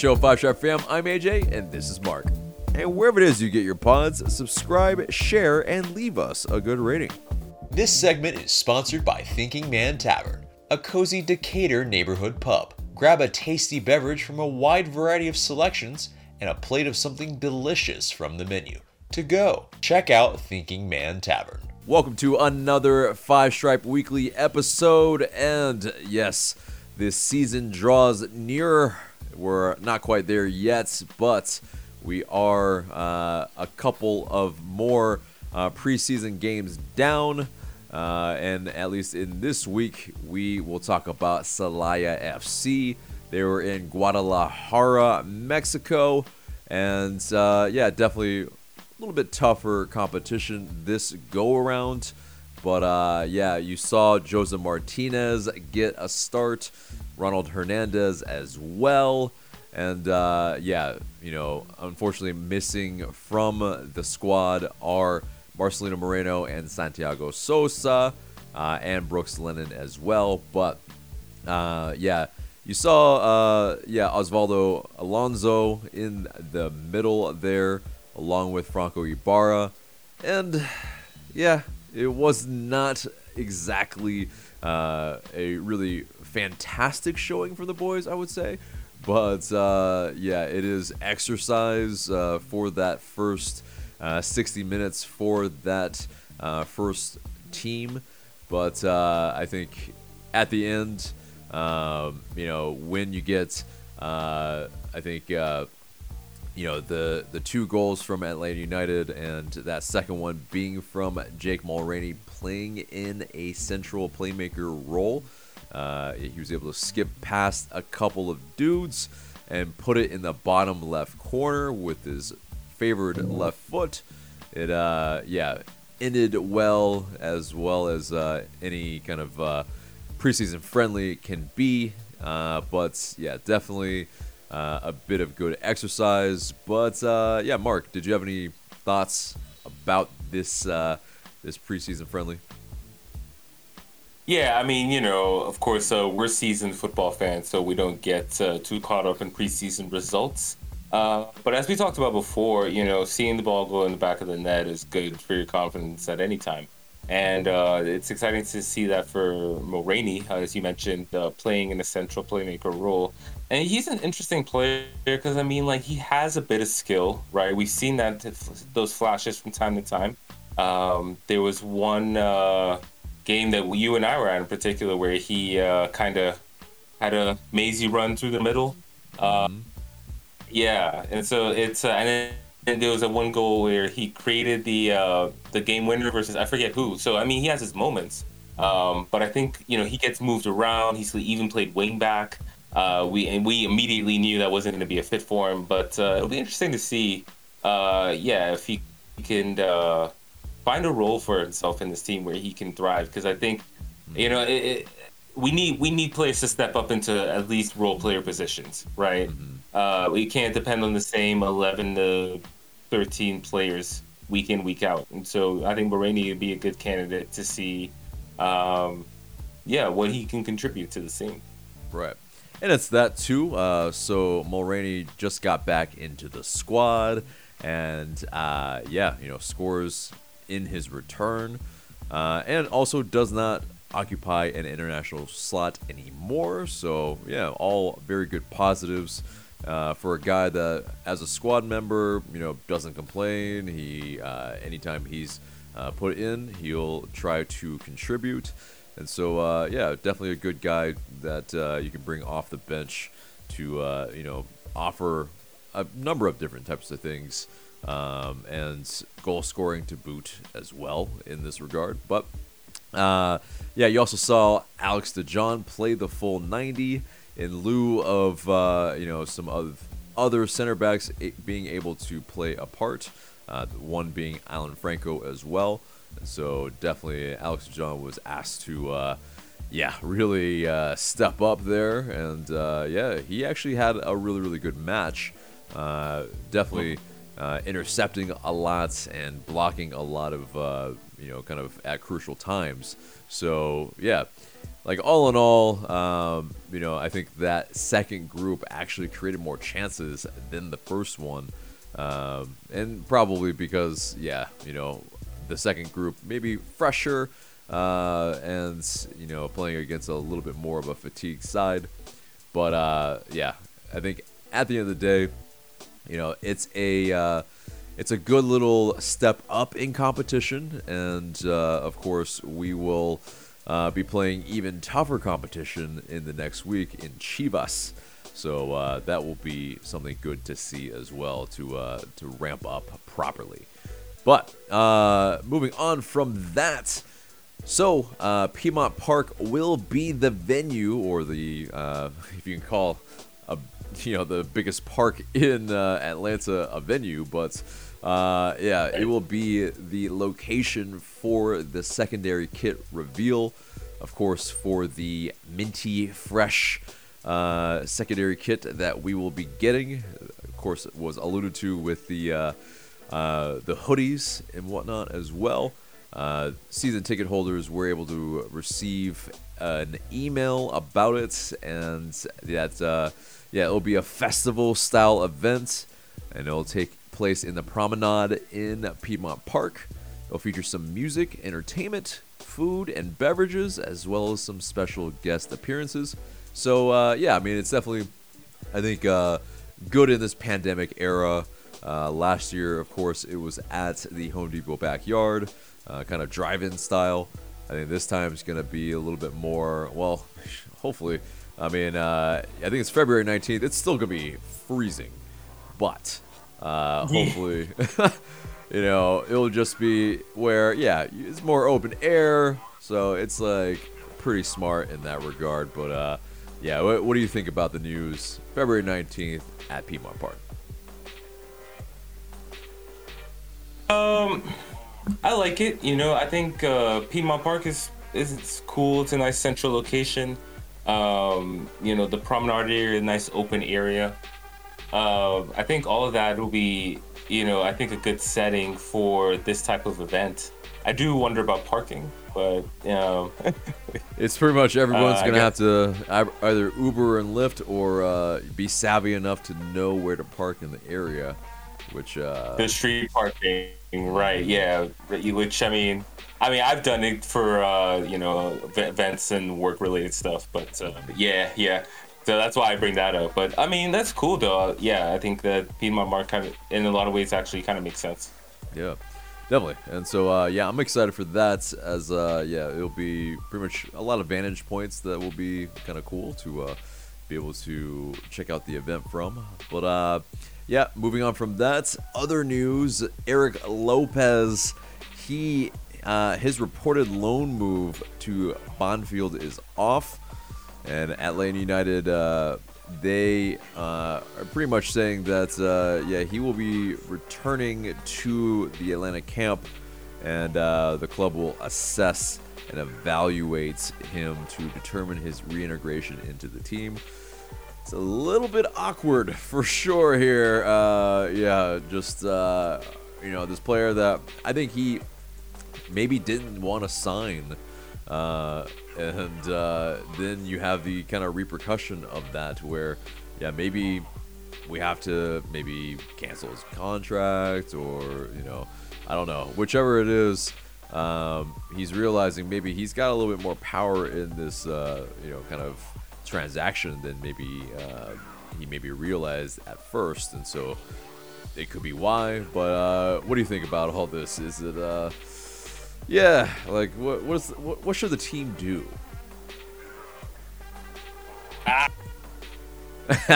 show, Five Star Fam. I'm AJ, and this is Mark. And wherever it is you get your pods, subscribe, share, and leave us a good rating. This segment is sponsored by Thinking Man Tavern, a cozy Decatur neighborhood pub. Grab a tasty beverage from a wide variety of selections and a plate of something delicious from the menu. To go, check out Thinking Man Tavern. Welcome to another Five Stripe Weekly episode. And yes, this season draws nearer. We're not quite there yet, but we are uh, a couple of more uh, preseason games down. Uh, and at least in this week, we will talk about Celaya FC. They were in Guadalajara, Mexico. And uh, yeah, definitely a little bit tougher competition this go around. But uh, yeah, you saw Josef Martinez get a start, Ronald Hernandez as well. And uh, yeah, you know, unfortunately, missing from the squad are Marcelino Moreno and Santiago Sosa uh, and Brooks Lennon as well. But uh, yeah, you saw uh, yeah Osvaldo Alonso in the middle there, along with Franco Ibarra, and yeah, it was not exactly uh, a really fantastic showing for the boys, I would say. But uh, yeah, it is exercise uh, for that first uh, 60 minutes for that uh, first team. But uh, I think at the end, um, you know, when you get, I think, you know, the the two goals from Atlanta United and that second one being from Jake Mulroney playing in a central playmaker role. Uh, he was able to skip past a couple of dudes and put it in the bottom left corner with his favored left foot. It, uh, yeah, ended well as well as uh, any kind of uh, preseason friendly can be. Uh, but yeah, definitely uh, a bit of good exercise. But uh, yeah, Mark, did you have any thoughts about this uh, this preseason friendly? Yeah, I mean, you know, of course, uh, we're seasoned football fans, so we don't get uh, too caught up in preseason results. Uh, but as we talked about before, you know, seeing the ball go in the back of the net is good for your confidence at any time. And it's exciting to see that for Mulroney, as you mentioned, playing in a central playmaker role. And he's an interesting player because, I mean, like, he has a bit of skill, right? We've seen that those flashes from time to time. Um, there was one uh, game that you and I were at in particular where he uh, kind of had a mazy run through the middle. mm Yeah, and so it's uh, and then and there was a one goal where he created the uh, the game winner versus I forget who. So I mean, he has his moments, um, but I think you know he gets moved around. He's even played wing back. Uh, we and we immediately knew that wasn't going to be a fit for him. But uh, it'll be interesting to see, uh, yeah, if he, can uh, find a role for himself in this team where he can thrive. Because I think, you know, it, it, we need we need players to step up into at least role player positions, right? Mm-hmm. Uh, we can't depend on the same 11 to 13 players week in, week out. And so I think Mulroney would be a good candidate to see, um, yeah, what he can contribute to the team. Right. And it's that too. Uh, so Mulroney just got back into the squad, and uh, yeah, you know, scores in his return, uh, and also does not occupy an international slot anymore. So yeah, all very good positives uh, for a guy that, as a squad member, you know, doesn't complain. He uh, anytime he's uh, put in, he'll try to contribute. And so, uh, yeah, definitely a good guy that uh, you can bring off the bench to, uh, you know, offer a number of different types of things um, and goal scoring to boot as well in this regard. But uh, yeah, you also saw Alex DeJohn play the full 90 in lieu of uh, you know some of other center backs being able to play a part. Uh, one being Alan Franco as well. So definitely Alex John was asked to, uh, yeah, really uh, step up there, and uh, yeah, he actually had a really really good match. Uh, definitely uh, intercepting a lot and blocking a lot of you know kind of at crucial times. So yeah, like all in all, um, you know, I think that second group actually created more chances than the first one, um, and probably because yeah, you know, the second group maybe fresher uh, and you know playing against a little bit more of a fatigue side, but uh, yeah, I think at the end of the day, you know, it's a uh, it's a good little step up in competition, and uh, of course we will uh, be playing even tougher competition in the next week in Chivas. So uh, that will be something good to see as well to to ramp up properly. But uh, moving on from that, so uh, Piedmont Park will be the venue, or the uh, if you can call a you know the biggest park in Atlanta a venue, but. Uh, yeah, it will be the location for the secondary kit reveal. Of course, for the minty fresh uh, secondary kit that we will be getting. Of course, it was alluded to with the uh, the hoodies and whatnot as well. Uh, season ticket holders were able to receive an email about it, and that uh, yeah, it'll be a festival style event, and it'll take place in the promenade in Piedmont Park. It'll feature some music, entertainment, food, and beverages, as well as some special guest appearances. So, uh, yeah, I mean, it's definitely, I think, uh, good in this pandemic era. Uh, last year, of course, it was at the Home Depot backyard, uh, kind of drive in style. I think this time it's going to be a little bit more, well, hopefully. I mean, uh, I think it's February 19th. It's still going to be freezing, but uh, hopefully, you know, it'll just be where, yeah, it's more open air, so it's like pretty smart in that regard. But uh, yeah, what, what do you think about the news? February 19th at Piedmont Park. Um, I like it. You know, I think uh, Piedmont Park is is cool. It's a nice central location. Um, you know, the promenade area, nice open area. Uh, I think all of that will be, you know, I think a good setting for this type of event. I do wonder about parking, but you know, it's pretty much everyone's uh, gonna have to either Uber and Lyft or uh, be savvy enough to know where to park in the area, which uh, the street parking, right? Yeah, which I mean, I mean, I've done it for uh, you know events and work related stuff, but uh, yeah, yeah. So that's why I bring that up. But I mean, that's cool though. Yeah, I think that Piedmont Park kind of, in a lot of ways, actually kind of makes sense. Yeah, definitely. And so, uh, yeah, I'm excited for that. As uh, yeah, it'll be pretty much a lot of vantage points that will be kind of cool to uh, be able to check out the event from. But uh, yeah, moving on from that, other news: Erik Lopez, he uh, his reported loan move to Banfield is off. And Atlanta United, uh, they uh, are pretty much saying that, uh, yeah, he will be returning to the Atlanta camp, and uh, the club will assess and evaluate him to determine his reintegration into the team. It's a little bit awkward for sure here. Uh, yeah, just, uh, you know, this player that I think he maybe didn't want to sign. Uh, and uh, then you have the kind of repercussion of that where yeah maybe we have to maybe cancel his contract or you know i don't know whichever it is um, he's realizing maybe he's got a little bit more power in this uh, you know kind of transaction than maybe uh, he maybe realized at first and so it could be why but uh, what do you think about all this is it uh, yeah, like what what's what, what should the team do? Ah.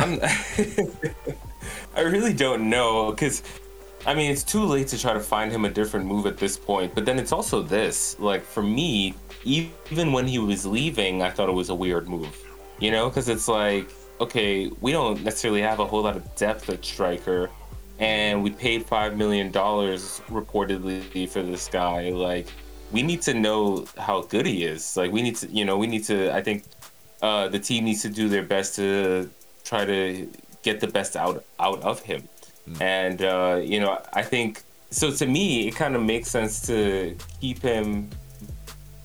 I really don't know because I mean it's too late to try to find him a different move at this point. But then it's also this like for me, even when he was leaving, I thought it was a weird move. You know, because it's like okay, we don't necessarily have a whole lot of depth at striker and we paid five million dollars reportedly for this guy. Like, we need to know how good he is. Like we need to, you know, we need to. I think uh, the team needs to do their best to try to get the best out out of him. Mm. And uh, you know, I think so. To me, it kind of makes sense to keep him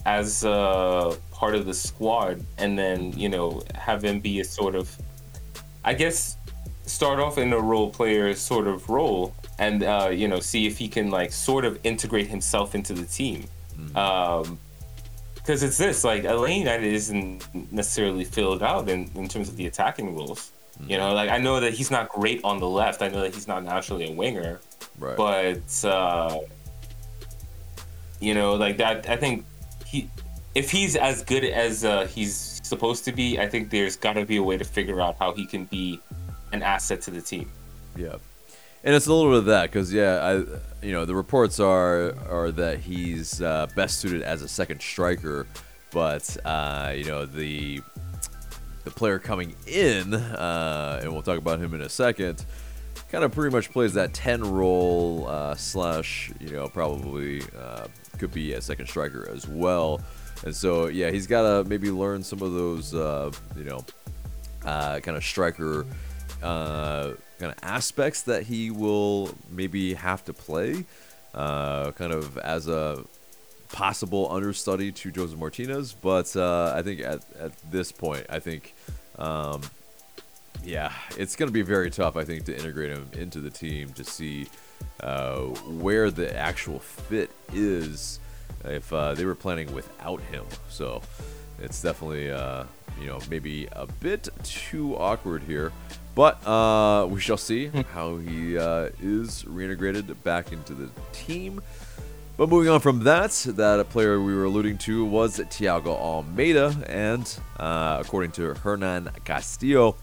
as uh, part of the squad, and then you know have him be a sort of, I guess, start off in a role player sort of role, and uh, you know see if he can like sort of integrate himself into the team. Mm. Um, because it's this like Elaine United isn't necessarily filled out in, in terms of the attacking roles. You know, like I know that he's not great on the left. I know that he's not naturally a winger, right. but uh, you know, like that. I think he, if he's as good as uh, he's supposed to be, I think there's got to be a way to figure out how he can be an asset to the team. Yeah, and it's a little bit of that because yeah, I you know the reports are are that he's uh, best suited as a second striker, but uh, you know the the player coming in, uh, and we'll talk about him in a second. Kind of pretty much plays that 10 role uh, slash, you know, probably uh, could be a second striker as well. And so, yeah, he's got to maybe learn some of those, uh, you know, kind of striker uh, kind of aspects that he will maybe have to play, uh, kind of as a possible understudy to Josef Martinez. But uh, I think at, at this point, I think, um, yeah, it's going to be very tough, I think, to integrate him into the team to see uh, where the actual fit is if uh, they were planning without him. So it's definitely, uh, you know, maybe a bit too awkward here. But uh, we shall see hmm. how he uh, is reintegrated back into the team. But moving on from that, that a player we were alluding to was Thiago Almada, and uh, according to Hernan Castellano,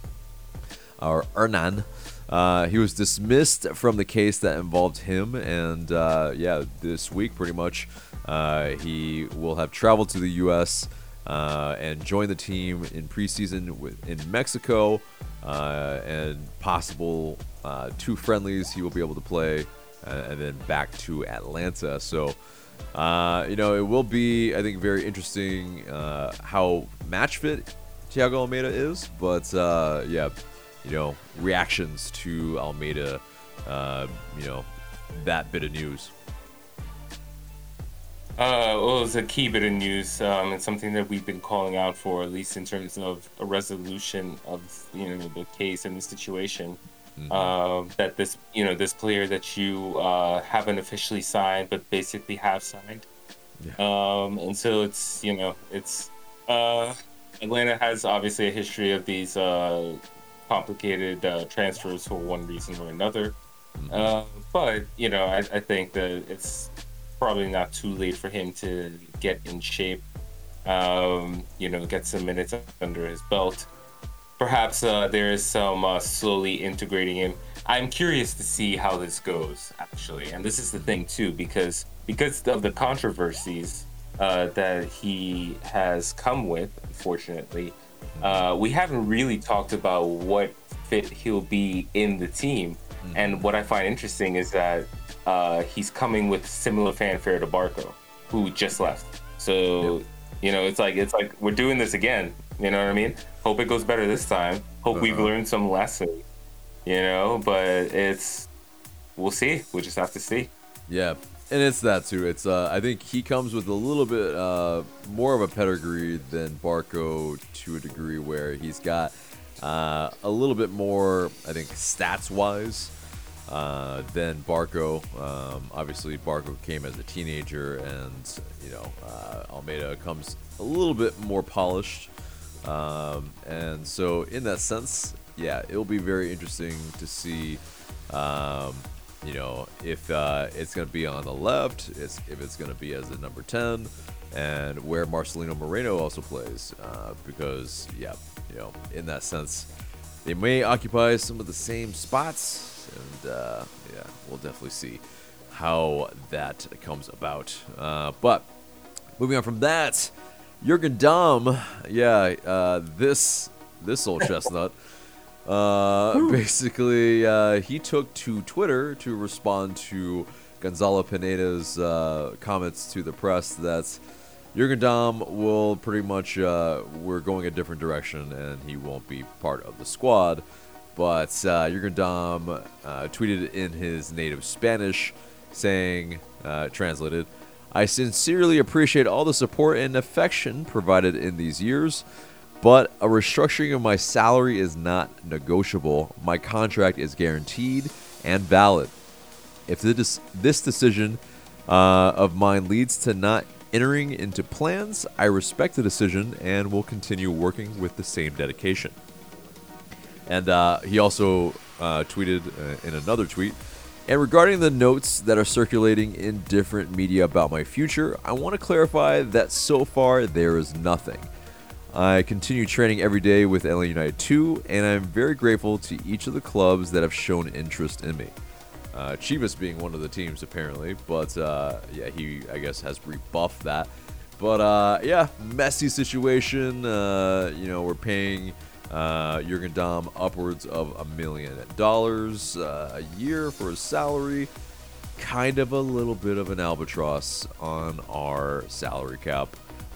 or Hernan, uh, he was dismissed from the case that involved him, and uh, yeah, this week pretty much he will have traveled to the U.S. Uh, and joined the team in preseason with, in Mexico uh, and possible uh, two friendlies he will be able to play, uh, and then back to Atlanta. So, uh, you know, it will be, I think, very interesting uh, how match fit Thiago Almada is. But yeah, you know, reactions to Almada, you know, that bit of news. Uh, well, it's a key bit of news um, and something that we've been calling out for, at least in terms of a resolution of you know the case and the situation. Mm-hmm. Uh, that this you know this player that you uh, haven't officially signed, but basically have signed. Yeah. Um, and so it's you know it's uh, Atlanta has obviously a history of these uh, complicated uh, transfers for one reason or another. Mm-hmm. but you know I, I think that it's probably not too late for him to get in shape. Um, you know, get some minutes under his belt. Perhaps uh, there is some uh, slowly integrating him. I'm curious to see how this goes, actually, and this is the thing too, because because of the controversies uh, that he has come with, unfortunately, uh, we haven't really talked about what fit he'll be in the team. Mm-hmm. And what I find interesting is that uh, he's coming with similar fanfare to Barco, who just left. So, yep. you know, it's like it's like we're doing this again. You know what I mean? Hope it goes better this time. Hope uh-huh. we've learned some lesson. You know, but it's we'll see. We just have to see. Yeah, and it's that too. It's uh, I think he comes with a little bit uh, more of a pedigree than Barco to a degree where he's got uh, a little bit more. I think stats wise uh, then Barco, um, obviously Barco came as a teenager, and you know uh, Almada comes a little bit more polished, um, and so in that sense, yeah, it'll be very interesting to see, um, you know, if uh, it's going to be on the left, it's, if it's going to be as a number ten, and where Marcelino Moreno also plays, uh, because yeah, you know, in that sense, they may occupy some of the same spots and uh, yeah, we'll definitely see how that comes about. Uh, but moving on from that, Jurgen Damm, yeah, uh, this this old chestnut. Uh, basically, uh, he took to Twitter to respond to Gonzalo Pineda's uh, comments to the press that Jurgen Damm will pretty much uh, we're going a different direction and he won't be part of the squad. But uh, Jurgen Damm uh, tweeted in his native Spanish saying, uh, translated, I sincerely appreciate all the support and affection provided in these years, but a restructuring of my salary is not negotiable. My contract is guaranteed and valid. If this, this decision uh, of mine leads to not entering into plans, I respect the decision and will continue working with the same dedication. And uh, he also uh, tweeted uh, in another tweet. And regarding the notes that are circulating in different media about my future, I want to clarify that so far there is nothing. I continue training every day with LA United 2, and I'm very grateful to each of the clubs that have shown interest in me. Uh, Chivas being one of the teams, apparently, but uh, yeah, he, I guess, has rebuffed that. But uh, yeah, messy situation. Uh, you know, we're paying uh, Jurgen Damm upwards of a million dollars uh, a year for his salary. Kind of a little bit of an albatross on our salary cap.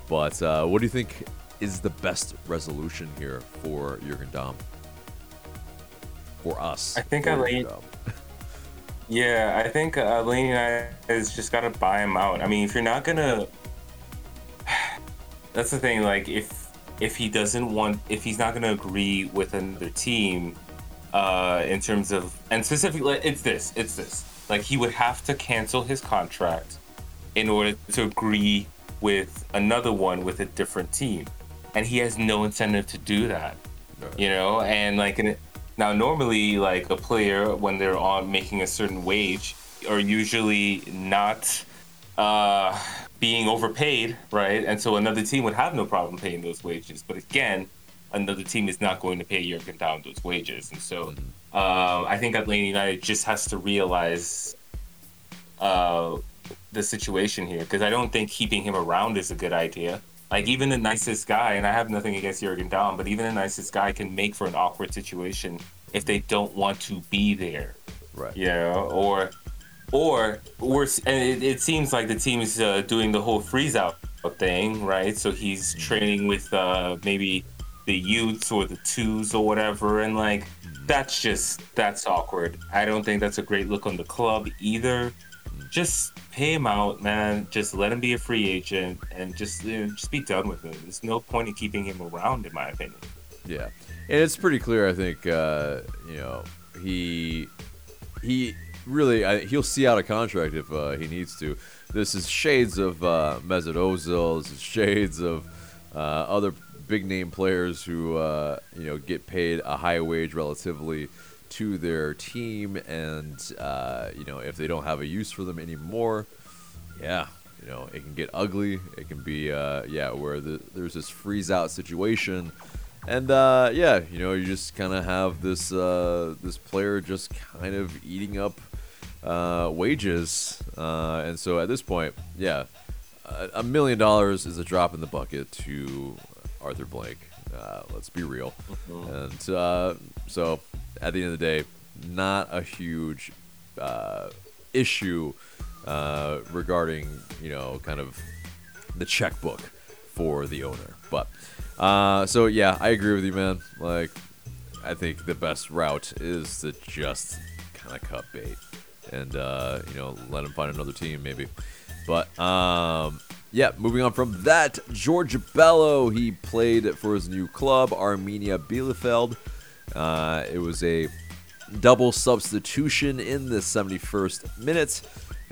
But uh, what do you think is the best resolution here for Jurgen Damm? For us. I think I lean- Yeah, I think uh, Lane has just got to buy him out. I mean, if you're not gonna, that's the thing. Like, if if he doesn't want, if he's not gonna agree with another team, uh, in terms of, and specifically, it's this, it's this. Like, he would have to cancel his contract in order to agree with another one with a different team, and he has no incentive to do that you know? And like in, now normally like a player when they're on making a certain wage are usually not uh being overpaid right? And so another team would have no problem paying those wages. But again another team is not going to pay Jurgen Damm those wages. And so um i think atlanta united just has to realize uh the situation here because i don't think keeping him around is a good idea. Like even the nicest guy, and I have nothing against Jurgen Damm, but even the nicest guy can make for an awkward situation if they don't want to be there, Right. you know, or or worse. And it, it seems like the team is uh, doing the whole freeze out thing, right? So he's training with uh, maybe the youths or the twos or whatever, and like that's just that's awkward. I don't think that's a great look on the club either. Just pay him out, man. Just let him be a free agent and just you know, just be done with him. There's no point in keeping him around, in my opinion. Yeah, and it's pretty clear. I think uh, you know he he really I, he'll see out a contract if uh, he needs to. This is shades of uh, Mesut Ozil. This is shades of uh, other big name players who uh, you know get paid a high wage relatively to their team, and uh, you know if they don't have a use for them anymore, yeah, you know it can get ugly. It can be uh, yeah where the, there's this freeze out situation, and uh, yeah, you know you just kind of have this uh, this player just kind of eating up uh, wages, uh, and so at this point, yeah, a, million dollars is a drop in the bucket to Arthur Blank. Uh, let's be real, and uh, so at the end of the day, not a huge uh, issue uh, regarding you know kind of the checkbook for the owner. But uh, so yeah, I agree with you, man. Like, I think the best route is to just kind of cut bait and uh, you know let him find another team maybe. But um, yeah, moving on from that, George Bello he played for his new club Arminia Bielefeld. Uh, it was a double substitution in the 71st minute,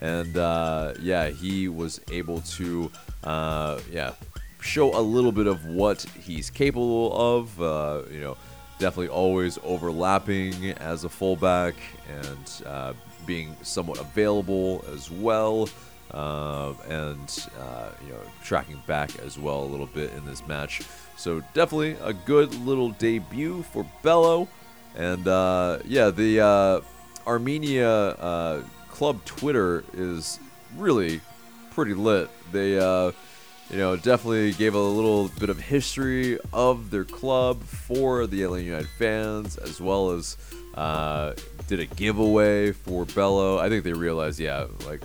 and uh, yeah, he was able to uh, yeah show a little bit of what he's capable of. Uh, you know, definitely always overlapping as a fullback and uh, being somewhat available as well. Uh, and uh, you know tracking back as well a little bit in this match, so definitely a good little debut for Bello, and uh, yeah, the uh, Arminia uh, club Twitter is really pretty lit. They uh, you know, definitely gave a little bit of history of their club for the LA United fans, as well as uh, did a giveaway for Bello. I think they realized, yeah, like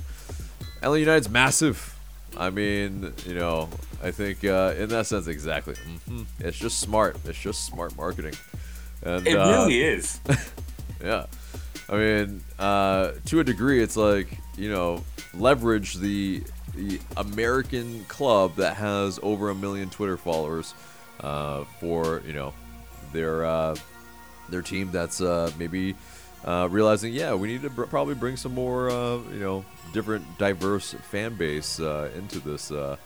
LA United's massive. I mean, you know, I think uh, in that sense, exactly. hmm It's just smart. It's just smart marketing. And, It uh, really is. yeah. I mean, uh, to a degree, it's like, you know, leverage the the American club that has over a million Twitter followers uh, for you know their uh, their team that's uh, maybe uh, realizing yeah we need to br- probably bring some more uh, you know different diverse fan base uh, into this uh,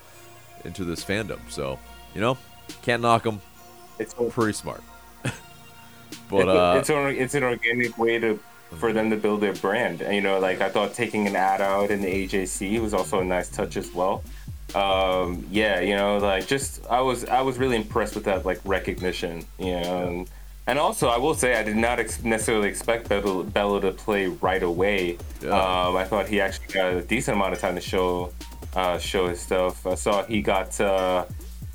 into this fandom. So you know can't knock them. It's Pretty smart. but it's, it's an organic way to for them to build their brand. And, you know, like I thought taking an ad out in the AJC was also a nice touch as well. Um, yeah, you know, like just I was I was really impressed with that like recognition, you know, and, and also I will say I did not ex- necessarily expect Bello, Bello to play right away. Yeah. Um, I thought he actually got a decent amount of time to show uh, show his stuff. I saw he got uh,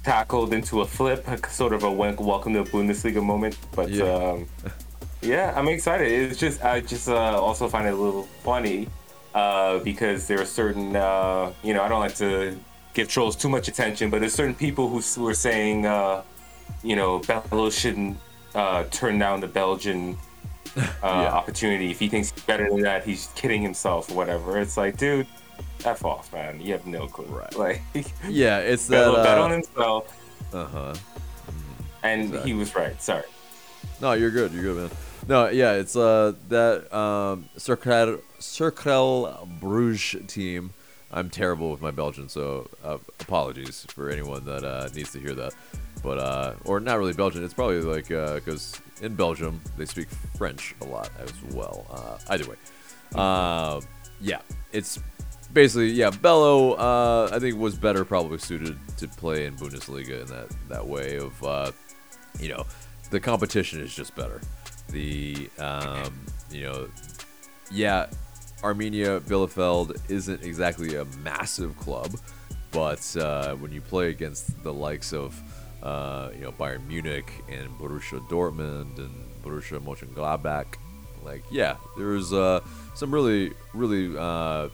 tackled into a flip, sort of a wel- welcome to the Bundesliga moment. But Yeah. um, yeah, I'm excited. It's just I just uh, also find it a little funny uh, because there are certain uh, you know I don't like to give trolls too much attention, but there's certain people who were saying uh, you know Bello shouldn't uh, turn down the Belgian uh, Yeah. opportunity if he thinks he's better than that. He's kidding himself or whatever. It's like, dude, f off, man. You have no clue. Right. Like yeah, it's that. Bello bet on himself. Uh huh. and Exactly. he was right. Sorry. No, you're good. You're good, man. No, yeah, it's uh that um Bruges team. I'm terrible with my Belgian, so uh, apologies for anyone that uh, needs to hear that. But uh, or not really Belgian. It's probably like because in Belgium they speak French a lot as well. Uh, either way, um, yeah, it's basically yeah. Bello, uh, I think was better probably suited to play in Bundesliga in that that way of uh, you know the competition is just better. The um, you know yeah, Arminia Bielefeld isn't exactly a massive club, but uh, when you play against the likes of uh, you know Bayern Munich and Borussia Dortmund and Borussia Mönchengladbach, like yeah, there's uh, some really really uh,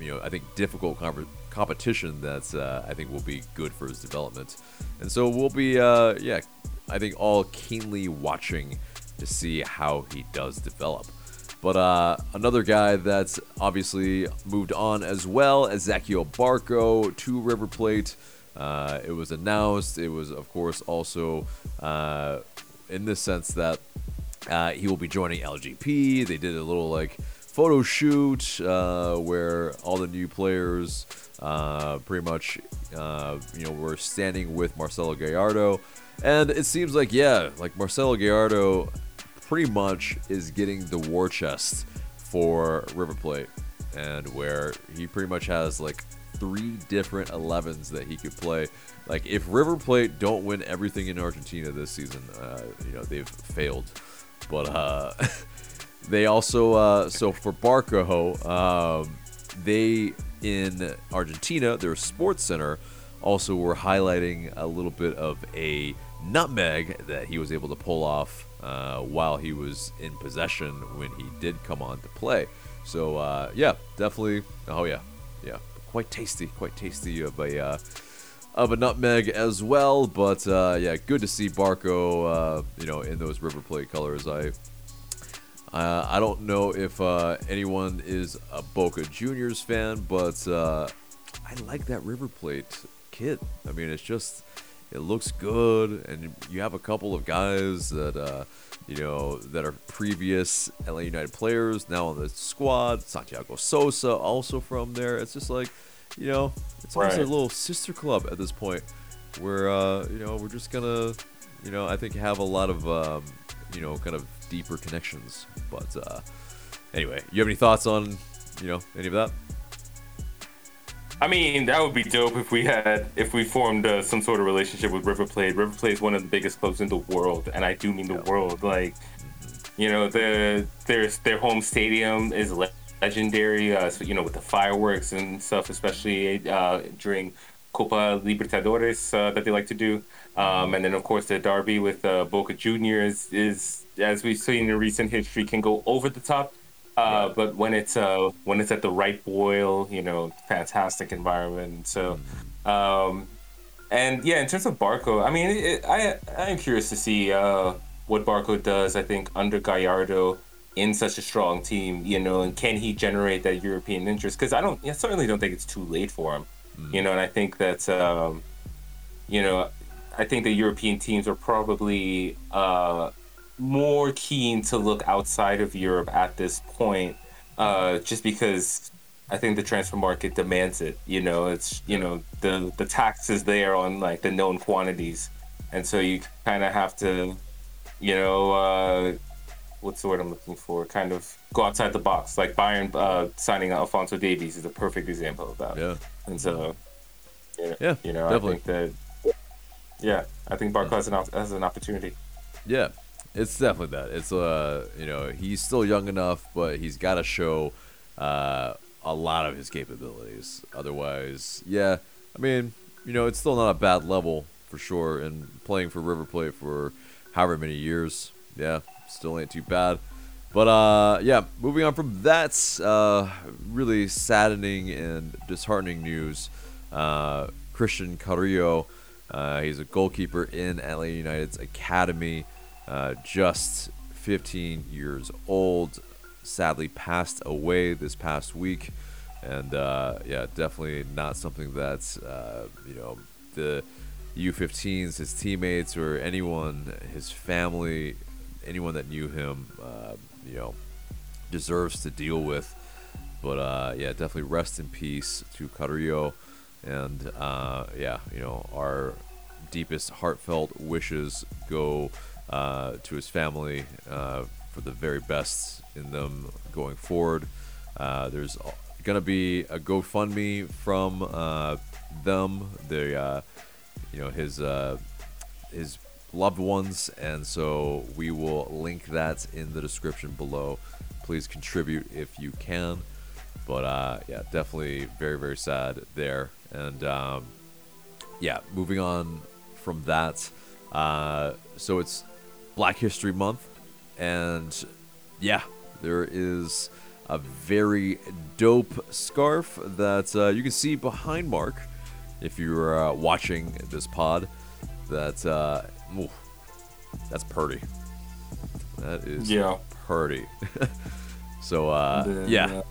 you know I think difficult com- competition that's uh, I think will be good for his development, and so we'll be uh, yeah I think all keenly watching to see how he does develop. But uh, another guy that's obviously moved on as well, Ezequiel Barco to River Plate. Uh, it was announced. It was, of course, also uh, in the sense that uh, he will be joining LGP. They did a little like photo shoot uh, where all the new players uh, pretty much, you know, were standing with Marcelo Gallardo. And it seems like, yeah, like Marcelo Gallardo pretty much is getting the war chest for River Plate, and where he pretty much has like three different 11s that he could play. Like if River Plate don't win everything in Argentina this season, uh, you know they've failed. But uh, they also uh, so for Barco, um, they in Argentina, their sports center also were highlighting a little bit of a nutmeg that he was able to pull off uh, while he was in possession when he did come on to play. So uh, yeah, definitely. Oh yeah, yeah, quite tasty, quite tasty of a uh, of a nutmeg as well. But uh, yeah, good to see Barco, uh, you know, in those River Plate colors. I uh, I don't know if anyone is a Boca Juniors fan, but I like that River Plate kit. I mean, it's just it looks good, and you have a couple of guys that uh, you know that are previous LA United players now on the squad. Santiago Sosa also from there. It's just like you know, it's almost Right. a little sister club at this point, where uh, you know we're just gonna you know I think have a lot of um, you know kind of deeper connections. But uh, anyway, you have any thoughts on you know any of that? I mean, that would be dope if we had if we formed uh, some sort of relationship with River Plate. River Plate is one of the biggest clubs in the world, and I do mean the world. Like, you know, the their their home stadium is legendary. Uh, so, you know, with the fireworks and stuff, especially uh, during Copa Libertadores uh, that they like to do. Um, and then, of course, the derby with uh, Boca Juniors is, as we've seen in recent history, can go over the top. Uh, but when it's uh, when it's at the right boil, you know, fantastic environment. So, um, and yeah, in terms of Barco, I mean, it, I I am curious to see uh, what Barco does. I think under Gallardo in such a strong team, you know, and can he generate that European interest? Because I don't, I certainly don't think it's too late for him. Mm. You know, and I think that um, you know, I think the European teams are probably uh, more keen to look outside of Europe at this point, uh, just because I think the transfer market demands it. You know, it's you know the the tax is there on like the known quantities, and so you kind of have to, you know, uh, what's the word I'm looking for? Kind of go outside the box. Like Bayern uh, signing Alphonso Davies is a perfect example of that. Yeah. And so, yeah, yeah you know, definitely. I think that, yeah, I think Barco has an, has an opportunity. Yeah, it's definitely that. It's uh, you know, he's still young enough, but he's got to show uh, a lot of his capabilities. Otherwise, yeah, I mean, you know, it's still not a bad level for sure. And playing for River Plate for however many years, yeah, still ain't too bad. But uh, yeah, moving on from that, uh, really saddening and disheartening news. Uh, Christian Carrillo, uh, he's a goalkeeper in Atlanta United's academy, uh, just 15 years old. Sadly, passed away this past week, and uh, yeah, definitely not something that you know the U15s, his teammates, or anyone, his family anyone that knew him, uh, you know, deserves to deal with. But uh, yeah, definitely rest in peace to Carrillo, and uh, yeah, you know, our deepest heartfelt wishes go uh, to his family uh, for the very best in them going forward. Uh, there's gonna be a GoFundMe from them. The you know his his loved ones, and so we will link that in the description below. Please contribute if you can. But uh, yeah, definitely very, very sad there. And um, yeah, moving on from that. Uh, so it's Black History Month, and yeah, there is a very dope scarf that uh, you can see behind Mark if you're uh, watching this pod. That uh, Ooh, that's purdy. That is yeah. purdy. so uh, yeah, uh,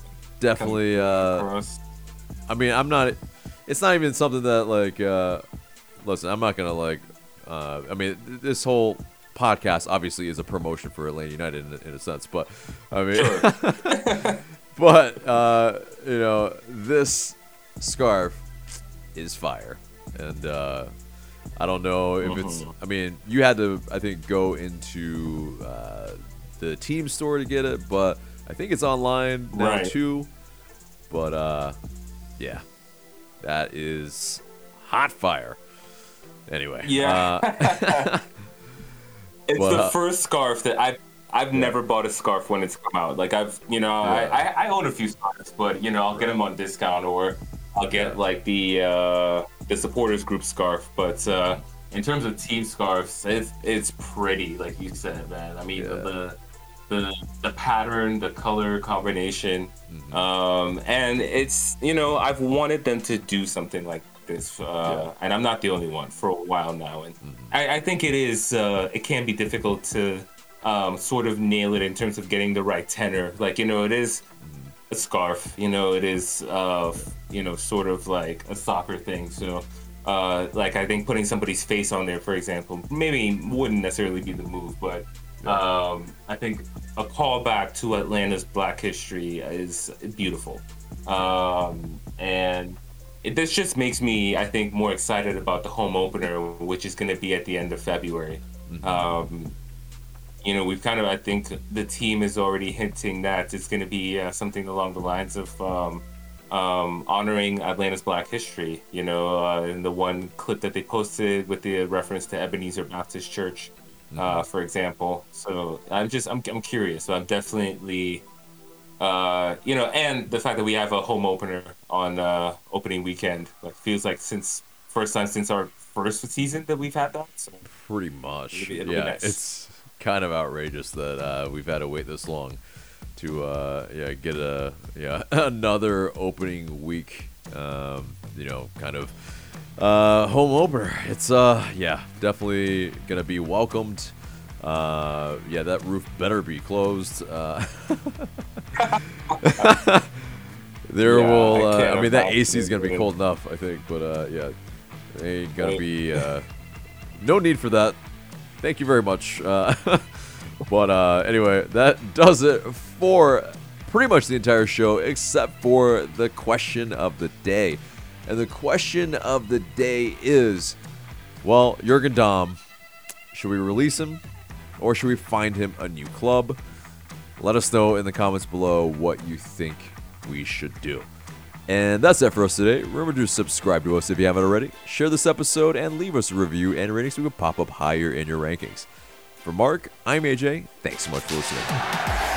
definitely. Uh, I mean, I'm not. It's not even something that like. Uh, listen, I'm not gonna like. Uh, I mean, this whole podcast obviously is a promotion for Atlanta United in, in a sense, but I mean, sure. but uh, you know, this scarf is fire, and uh, I don't know if it's. Uh-huh. I mean, you had to, I think, go into uh, the team store to get it, but I think it's online now right. too. But uh, yeah, that is hot fire. Anyway, yeah, uh, it's but, the first scarf that I've I've yeah. never bought a scarf when it's come out. Like I've, you know, yeah. I, I, I own a few scarves, but you know, I'll get them on discount or I'll get like the uh, the supporters group scarf. But uh, in terms of team scarves, it's it's pretty, like you said, man. I mean yeah. the, the the pattern, the color combination, mm-hmm. um, and it's you know I've wanted them to do something like this, uh, yeah. and I'm not the only one for a while now, and mm-hmm. I, I, think it is uh, it can be difficult to um, sort of nail it in terms of getting the right tenor. Like you know, it is a scarf. You know, it is, uh, you know, sort of like a soccer thing. So, uh, like I think putting somebody's face on there, for example, maybe wouldn't necessarily be the move, but um, I think a callback to Atlanta's Black history is beautiful, um, it, this just makes me, I think, more excited about the home opener, which is going to be at the end of February. Mm-hmm. Um, you know, we've kind of, I think the team is already hinting that it's going to be uh, something along the lines of um, um, honoring Atlanta's Black history. You know, uh, in the one clip that they posted with the reference to Ebenezer Baptist Church, uh, mm-hmm. for example. So I'm just, I'm, I'm curious. So I'm definitely, uh, you know, and the fact that we have a home opener on uh, opening weekend, like feels like since first time since our first season that we've had that. So Pretty much, it'll be, it'll yeah. Nice. It's kind of outrageous that uh, we've had to wait this long to uh, yeah get a yeah another opening week. Um, you know, kind of uh, home opener. It's uh yeah definitely gonna be welcomed. Uh, yeah, that roof better be closed. Uh, there Yeah, will. I Uh, I mean, that AC is gonna be cold enough, I think. But uh, yeah, ain't gonna be. Uh, no need for that. Thank you very much. Uh, but uh, anyway, that does it for pretty much the entire show, except for the question of the day. And the question of the day is, well, Jurgen Damm, should we release him, or should we find him a new club? Let us know in the comments below what you think we should do. And that's it for us today. Remember to subscribe to us if you haven't already, share this episode, and leave us a review and rating so we can pop up higher in your rankings. For Mark, I'm AJ. Thanks so much for listening.